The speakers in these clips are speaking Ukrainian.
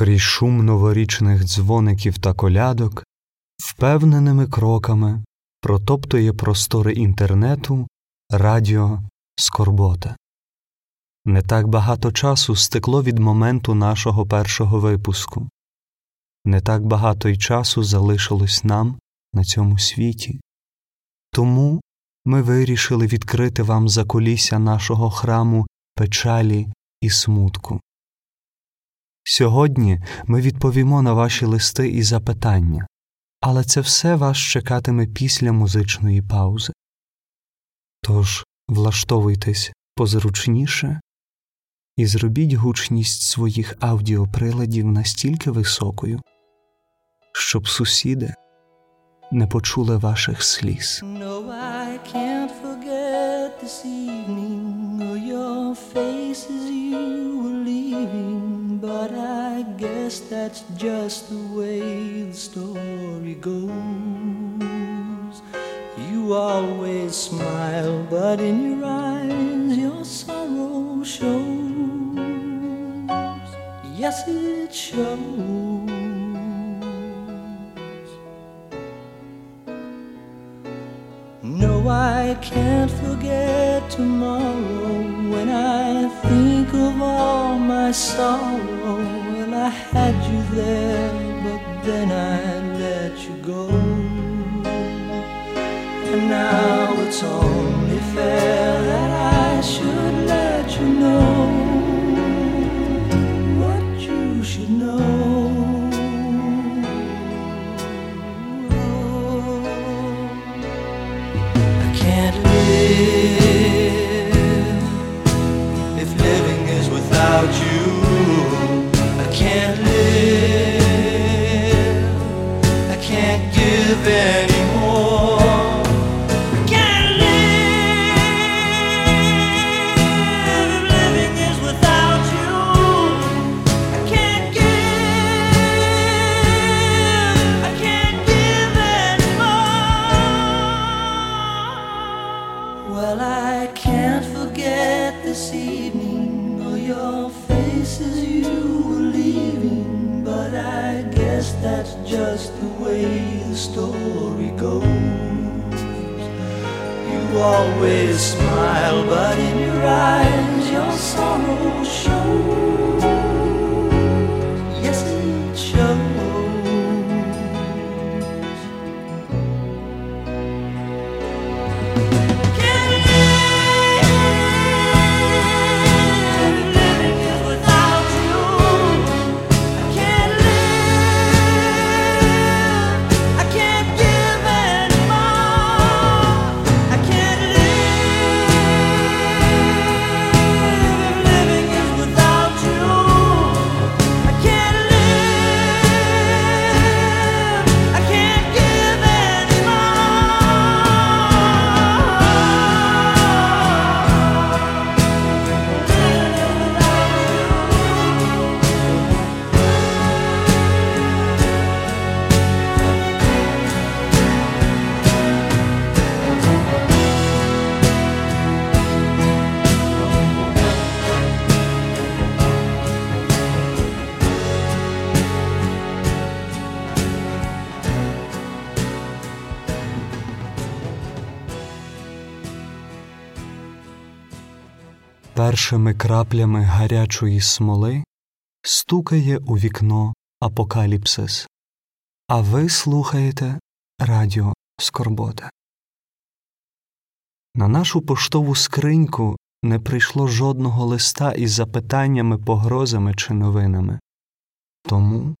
крізь шум новорічних дзвоників та колядок, впевненими кроками протоптує простори інтернету Радіо Скорбота. Не так багато часу стекло від моменту нашого першого випуску, не так багато й часу залишилось нам на цьому світі. Тому ми вирішили відкрити вам закулісся нашого храму печалі і смутку. Сьогодні ми відповімо на ваші листи і запитання, але це все вас чекатиме після музичної паузи. Тож влаштовуйтесь позручніше і зробіть гучність своїх аудіоприладів настільки високою, щоб сусіди не почули ваших сліз. No, I can't forget this evening or your face as guess that's just the way the story goes. You always smile, but in your you. Першими краплями гарячої смоли стукає у вікно Апокаліпсис. А ви слухаєте Радіо Скорбота. На нашу поштову скриньку не прийшло жодного листа із запитаннями, погрозами чи новинами. Тому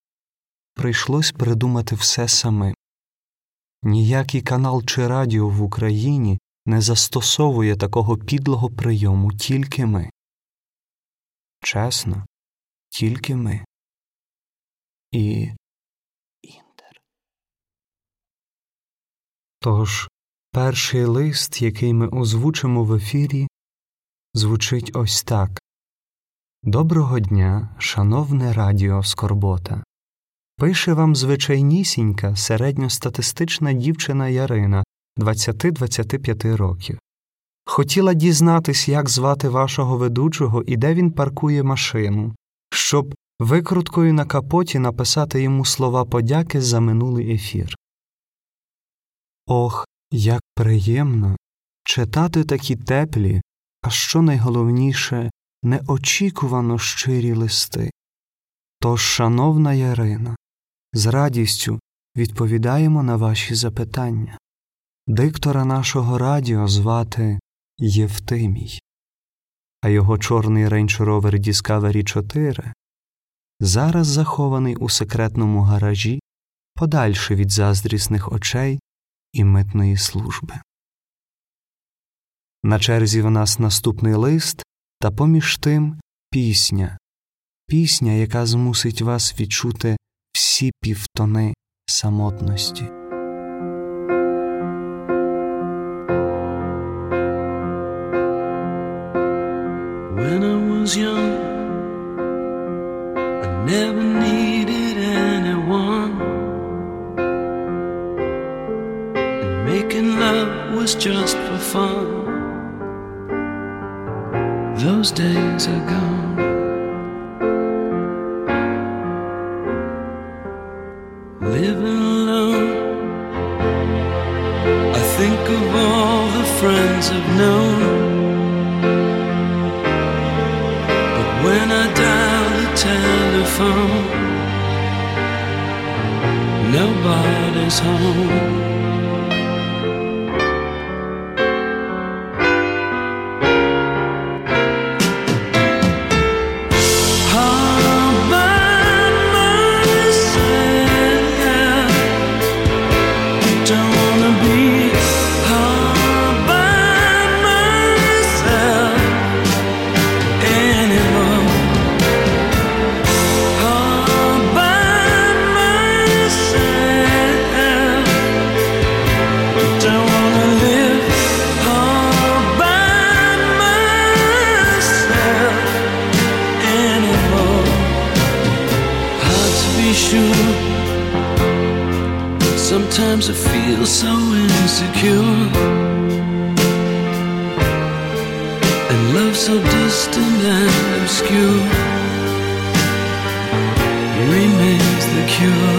прийшлось придумати все самим. Ніякий канал чи радіо в Україні не застосовує такого підлого прийому тільки ми. Чесно, тільки ми. І Інтер. Тож перший лист, який ми озвучимо в ефірі, звучить ось так. Доброго дня, шановне радіо Скорбота. Пише вам звичайнісінька середньостатистична дівчина Ярина 20-25 років. Хотіла дізнатись, як звати вашого ведучого і де він паркує машину, щоб викруткою на капоті написати йому слова подяки за минулий ефір. Ох, як приємно читати такі теплі, а що найголовніше, неочікувано щирі листи. Тож, шановна Ярина, з радістю відповідаємо на ваші запитання. Диктора нашого радіо звати Євтимій, а його чорний Rover Discovery 4 зараз захований у секретному гаражі подальше від заздрісних очей і митної служби. На черзі в нас наступний лист та поміж тим пісня, пісня, яка змусить вас відчути всі півтони самотності. Was young, I never needed anyone. And making love was just for fun. Those days are gone. Living alone, I think of all the friends I've known. Nobody's home. pure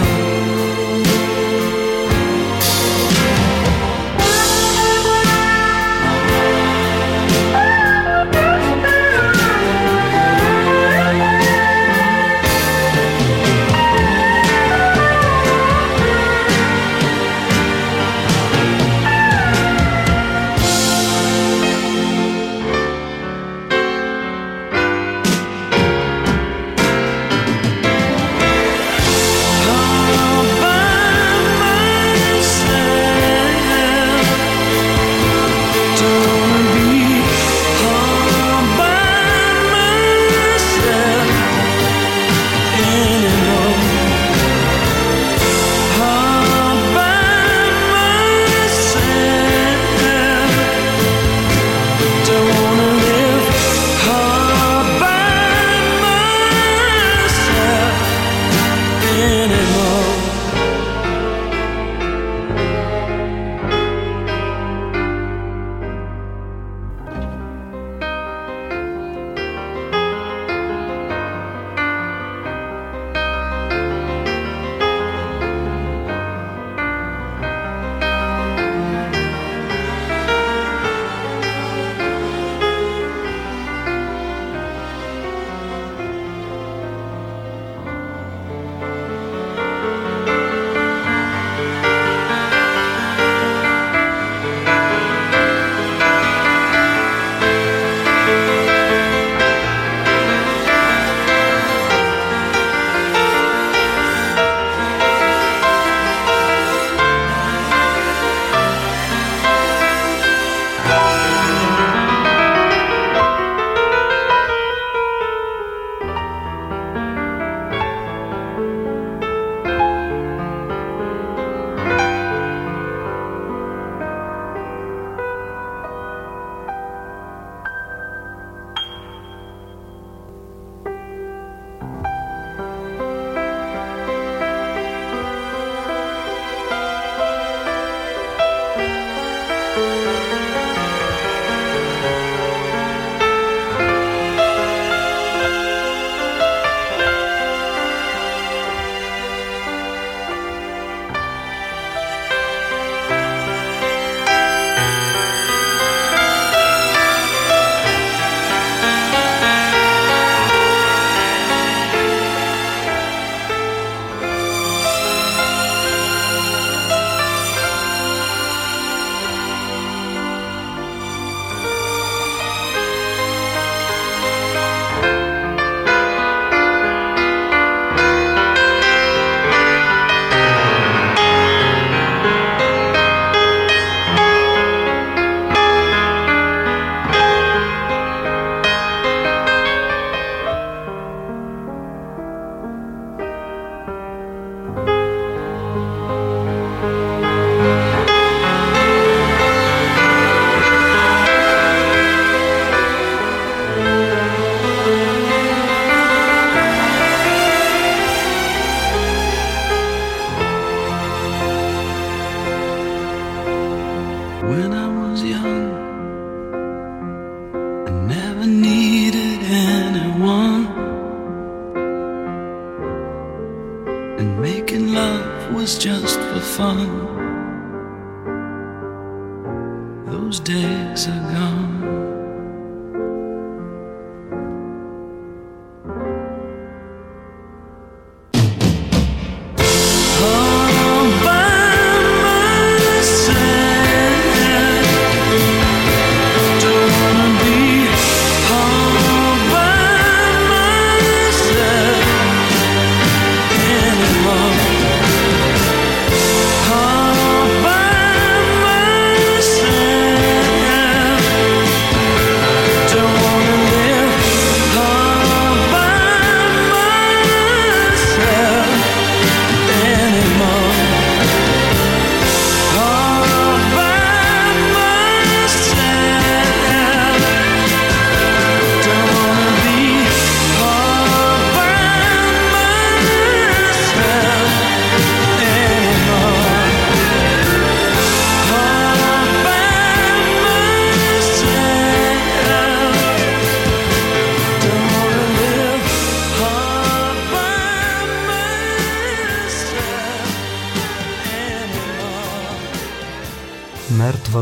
thinking love was just for fun. Those days are gone.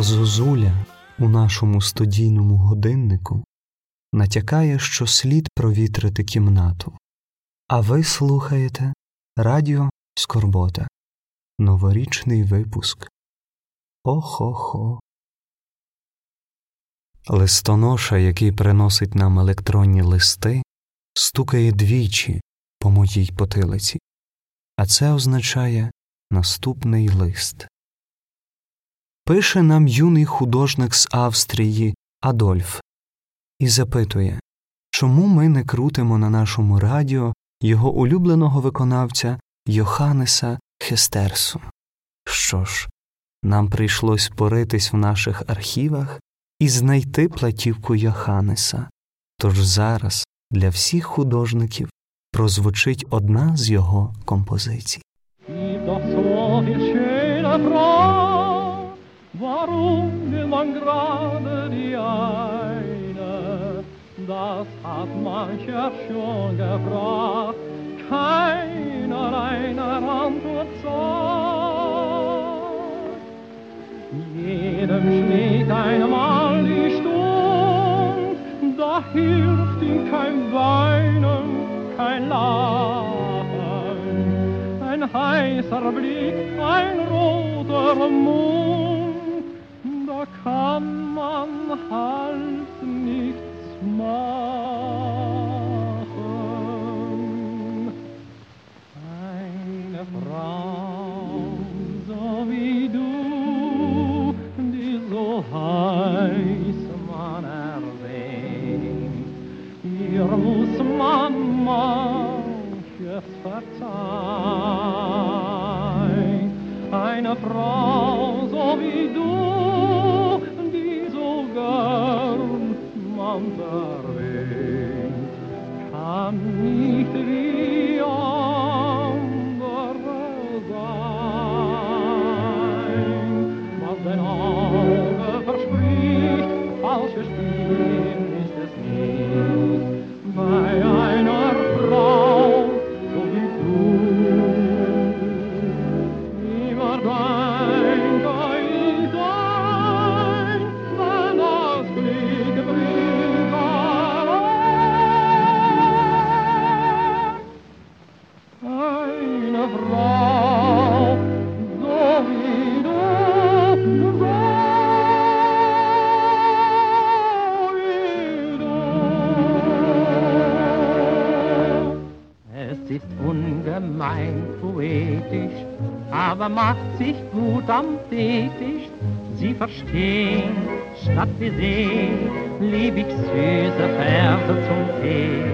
Зозуля у нашому студійному годиннику натякає, що слід провітрити кімнату. А ви слухаєте Радіо Скорбота, новорічний випуск. Охо-хо. Листоноша, який приносить нам електронні листи, стукає двічі по моїй потилиці, а це означає наступний лист. Пише нам юний художник з Австрії Адольф і запитує, чому ми не крутимо на нашому радіо його улюбленого виконавця Йоханнеса Хестерсу. Що ж, нам прийшлось поритись в наших архівах і знайти платівку Йоханнеса. Тож зараз для всіх художників прозвучить одна з його композицій. Warum will man gerade die eine? Das hat mancher schon gefragt, keiner einer Antwort sagt. Jedem schlägt einmal die Stund, da hilft ihm kein Weinen, kein Lachen. Ein heißer Blick, ein roter Mund, kann man halt nichts machen. Eine Frau, so wie du, die so heiß man erwähnt, ihr muss man manches verzeihen. Eine Frau, so wie mi tristeza. Fetisch. Sie verstehen, statt wie sehen, lieb ich süße Verse zum Tee.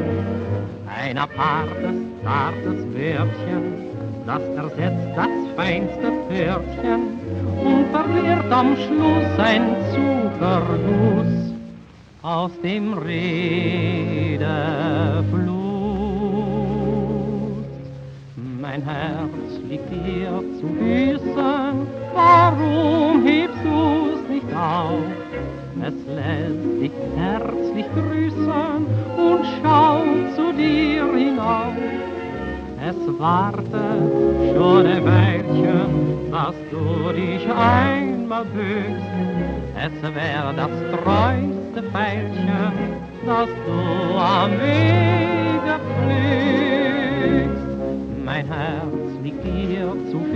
Ein apartes, zartes Wörtchen, das ersetzt das feinste Pförtchen und verliert am Schluss ein Zuckerguss aus dem Redefluss. Mein Herz liegt dir zu Füßen, warum hebst du's nicht auf? Es lässt dich herzlich grüßen und schaut zu dir hinauf. Es wartet schon ein Weilchen, dass du dich einmal büchst. Es wäre das treueste Pfeilchen, dass du am Wege fliegst. Mein Herz liegt dir zu Füßen,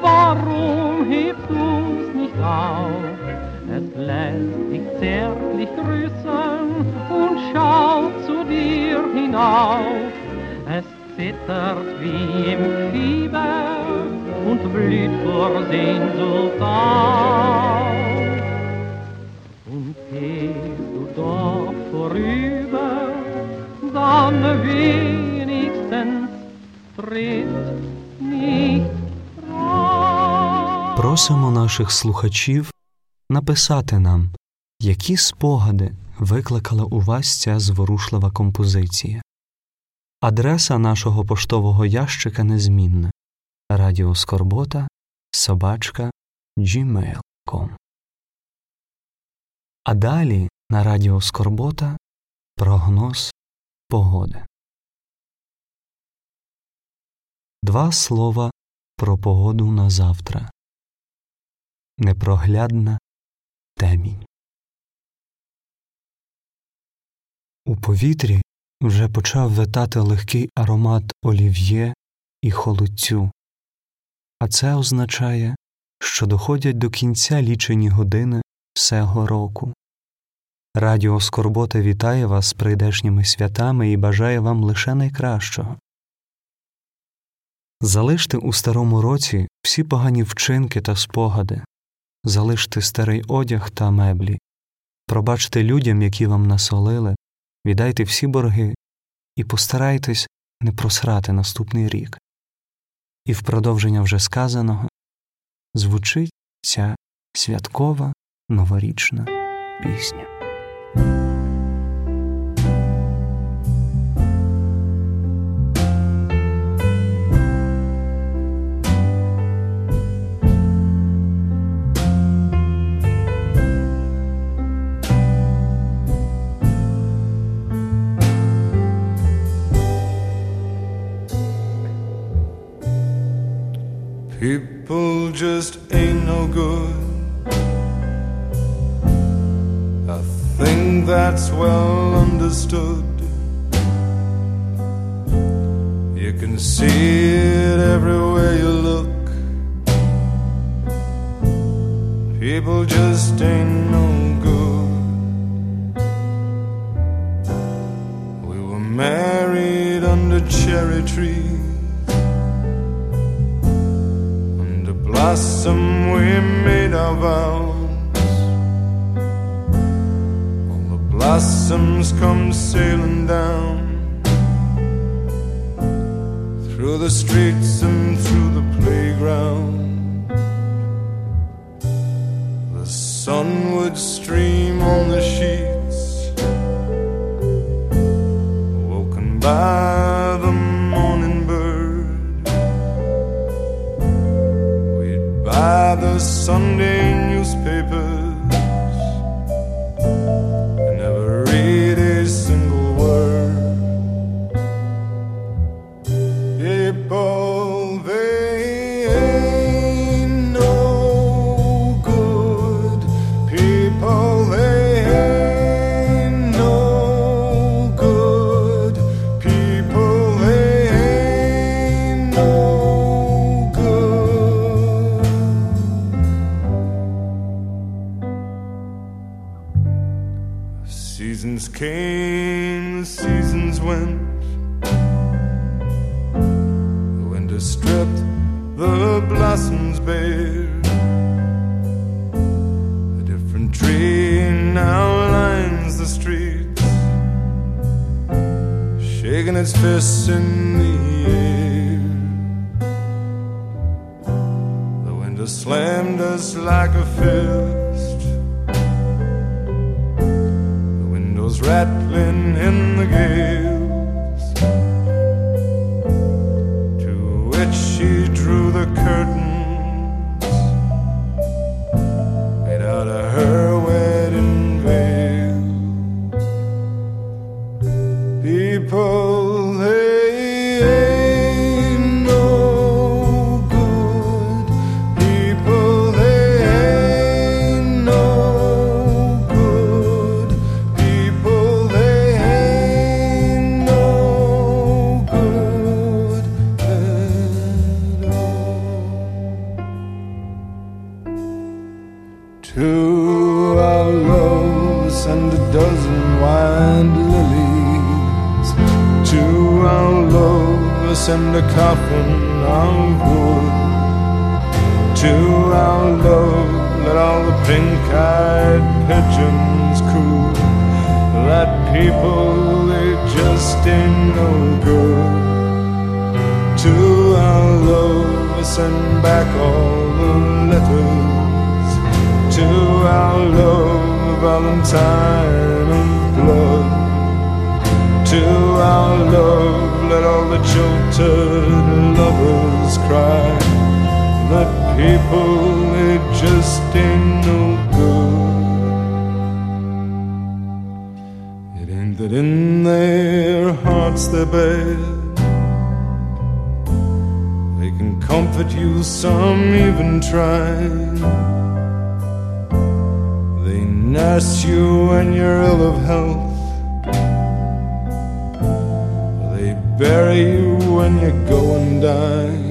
warum hebst du's nicht auf? Es lässt dich zärtlich grüßen und schaut zu dir hinauf. Es zittert wie im Fieber und blüht vor Sehnsucht auf. Und gehst du doch vorüber, dann wenigstens tritt nicht Просимо наших слухачів написати нам, які спогади викликала у вас ця зворушлива композиція. Адреса нашого поштового ящика незмінна Радіо Скорбота собачка gmail.com А далі на Радіо Скорбота прогноз погоди. Два слова про погоду на завтра. Непроглядна темінь. У повітрі вже почав витати легкий аромат олів'є і холодцю, а це означає, що доходять до кінця лічені години всего року. Радіо Скорбота вітає вас з прийдешніми святами і бажає вам лише найкращого. Залиште у старому році всі погані вчинки та спогади, залиште старий одяг та меблі, пробачте людям, які вам насолили, віддайте всі борги і постарайтесь не просрати наступний рік. І в продовження вже сказаного звучить ця святкова новорічна пісня. People just ain't no good. I think that's well understood. You can see it everywhere you look. People just ain't no good. We were married under cherry trees. Blossom we made our vows. All the blossoms come sailing down through the streets and through the playground. The sun would stream on the sheets, woken by Sunday tree now lines the streets, shaking its fists in the air. The winter slammed us like a fist. The windows rattling in the gales and a coffin of wood. To our love, let all the pink-eyed pigeons coo. That people, they just ain't no good. To our love, send back all the letters. To our love, Valentine of blood. To our love, let all the jilted lovers cry. That people, they just ain't no good. It ain't that in their hearts they're bad. They can comfort you, some even try. They nurse you when you're ill of health. Bury you when you go and die.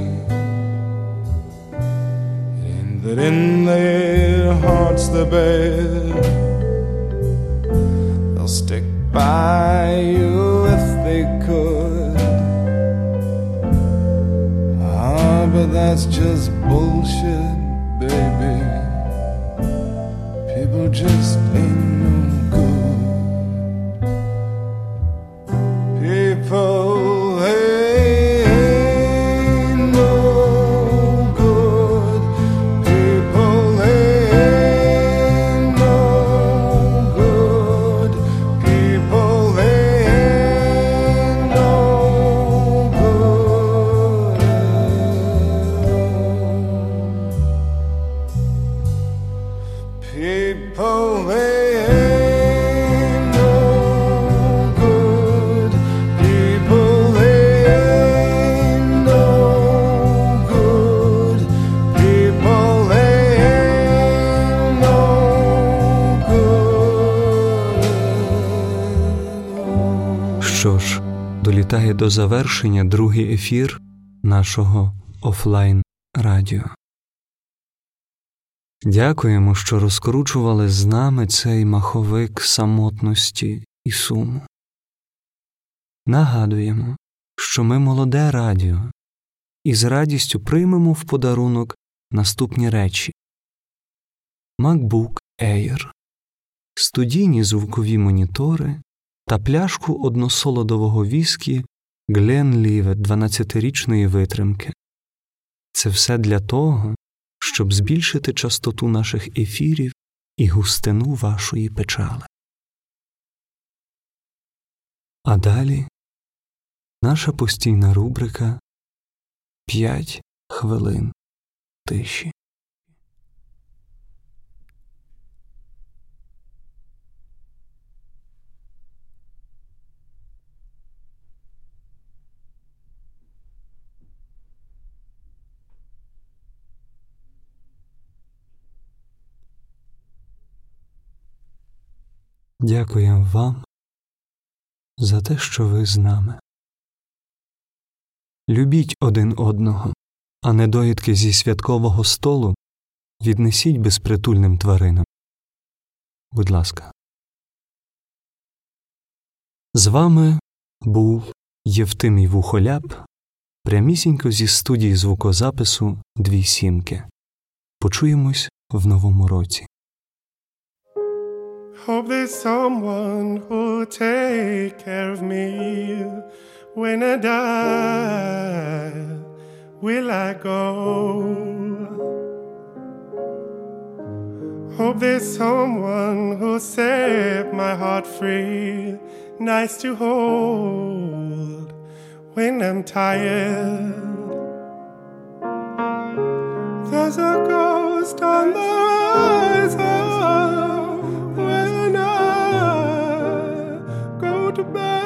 Ain't that in their hearts they're bad. They'll stick by you if they could. Ah, but that's just bullshit, baby. People just ain't завершення другий ефір нашого офлайн радіо. Дякуємо, що розкручували з нами цей маховик самотності і суму. Нагадуємо, що ми молоде радіо, і з радістю приймемо в подарунок наступні речі: MacBook Air, студійні звукові монітори та пляшку односолодового віскі Glenlivet 12-річної витримки. Це все для того, щоб збільшити частоту наших ефірів і густину вашої печали. А далі наша постійна рубрика П'ять хвилин тиші. Дякуємо вам за те, що ви з нами. Любіть один одного, а недоїдки зі святкового столу віднесіть безпритульним тваринам. Будь ласка. З вами був Євтимій Вухоляп прямісінько зі студії звукозапису Дві сімки. Почуємось в новому році. Hope there's someone who'll take care of me when I die. Will I go? Hope there's someone who'll set my heart free, nice to hold when I'm tired. There's a ghost on the horizon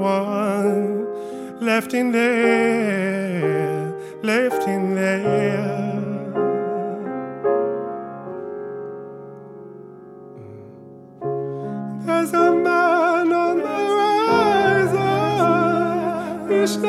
one left in there, left in there. There's a man on the horizon. that should